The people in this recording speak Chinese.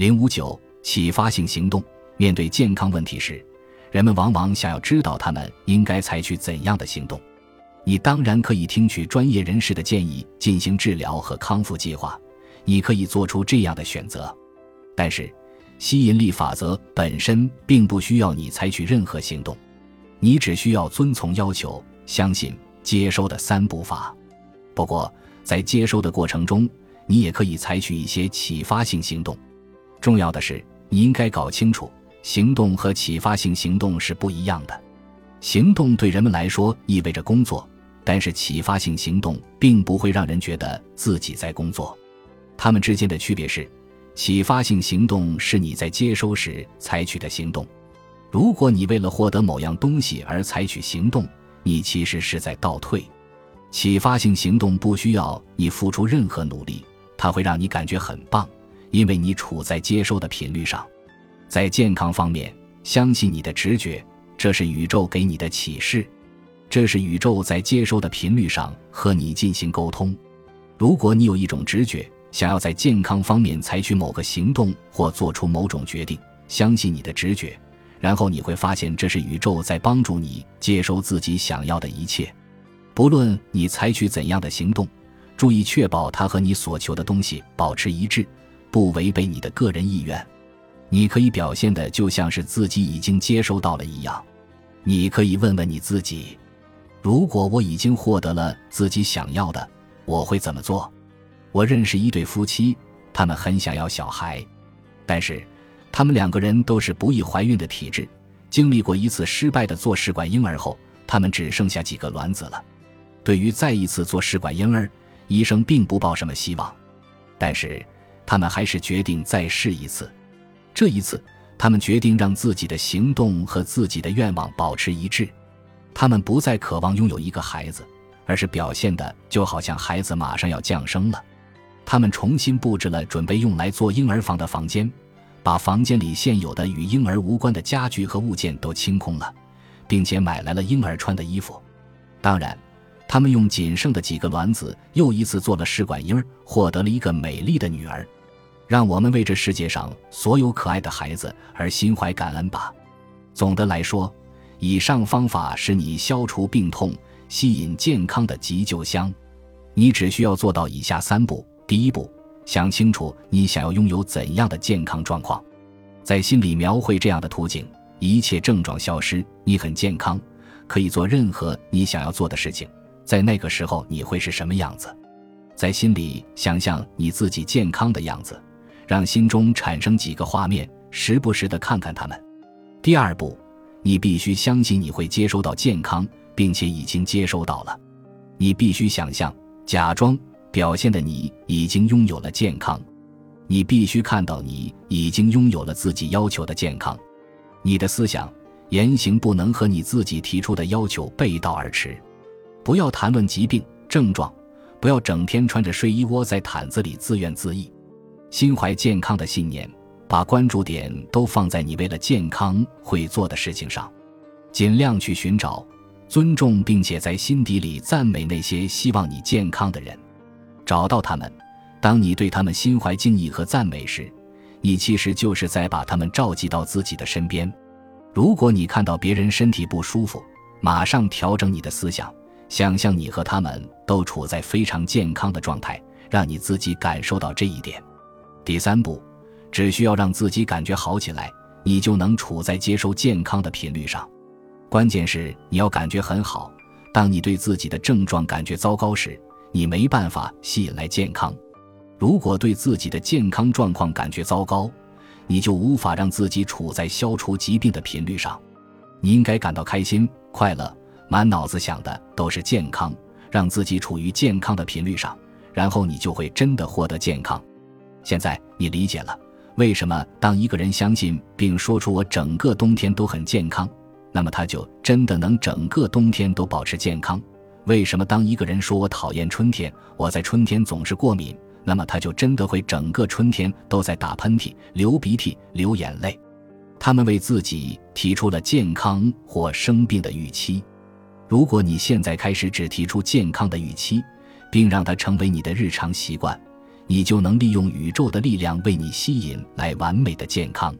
零五九启发性行动。面对健康问题时，人们往往想要知道他们应该采取怎样的行动。你当然可以听取专业人士的建议进行治疗和康复计划，你可以做出这样的选择。但是，吸引力法则本身并不需要你采取任何行动，你只需要遵从要求、相信、接收的三步法。不过，在接收的过程中，你也可以采取一些启发性行动。重要的是，你应该搞清楚。行动和启发性行动是不一样的。行动对人们来说意味着工作，但是启发性行动并不会让人觉得自己在工作。它们之间的区别是，启发性行动是你在接收时采取的行动。如果你为了获得某样东西而采取行动，你其实是在倒退。启发性行动不需要你付出任何努力，它会让你感觉很棒，因为你处在接收的频率上。在健康方面，相信你的直觉，这是宇宙给你的启示，这是宇宙在接收的频率上和你进行沟通。如果你有一种直觉，想要在健康方面采取某个行动或做出某种决定，相信你的直觉，然后你会发现这是宇宙在帮助你接收自己想要的一切。不论你采取怎样的行动，注意确保它和你所求的东西保持一致，不违背你的个人意愿。你可以表现的就像是自己已经接收到了一样，你可以问问你自己：如果我已经获得了自己想要的，我会怎么做？我认识一对夫妻，他们很想要小孩，但是他们两个人都是不易怀孕的体质，经历过一次失败的做试管婴儿后，他们只剩下几个卵子了。对于再一次做试管婴儿，医生并不抱什么希望，但是他们还是决定再试一次。这一次，他们决定让自己的行动和自己的愿望保持一致。他们不再渴望拥有一个孩子，而是表现的就好像孩子马上要降生了。他们重新布置了准备用来做婴儿房的房间，把房间里现有的与婴儿无关的家具和物件都清空了，并且买来了婴儿穿的衣服。当然，他们用仅剩的几个卵子又一次做了试管婴儿，获得了一个美丽的女儿。让我们为这世界上所有可爱的孩子而心怀感恩吧。总的来说，以上方法是你消除病痛、吸引健康的急救箱。你只需要做到以下三步：第一步，想清楚你想要拥有怎样的健康状况，在心里描绘这样的图景：一切症状消失，你很健康，可以做任何你想要做的事情。在那个时候，你会是什么样子？在心里想象你自己健康的样子。让心中产生几个画面，时不时的看看他们。第二步，你必须相信你会接收到健康，并且已经接收到了。你必须想象、假装、表现的你已经拥有了健康。你必须看到你已经拥有了自己要求的健康。你的思想、言行不能和你自己提出的要求背道而驰。不要谈论疾病症状，不要整天穿着睡衣窝在毯子里自怨自艾。心怀健康的信念，把关注点都放在你为了健康会做的事情上，尽量去寻找、尊重，并且在心底里赞美那些希望你健康的人。找到他们，当你对他们心怀敬意和赞美时，你其实就是在把他们召集到自己的身边。如果你看到别人身体不舒服，马上调整你的思想，想象你和他们都处在非常健康的状态，让你自己感受到这一点。第三步，只需要让自己感觉好起来，你就能处在接受健康的频率上。关键是你要感觉很好。当你对自己的症状感觉糟糕时，你没办法吸引来健康。如果对自己的健康状况感觉糟糕，你就无法让自己处在消除疾病的频率上。你应该感到开心、快乐，满脑子想的都是健康，让自己处于健康的频率上，然后你就会真的获得健康。现在你理解了为什么当一个人相信并说出“我整个冬天都很健康”，那么他就真的能整个冬天都保持健康？为什么当一个人说我讨厌春天，我在春天总是过敏，那么他就真的会整个春天都在打喷嚏、流鼻涕、流眼泪？他们为自己提出了健康或生病的预期。如果你现在开始只提出健康的预期，并让它成为你的日常习惯。你就能利用宇宙的力量为你吸引来完美的健康。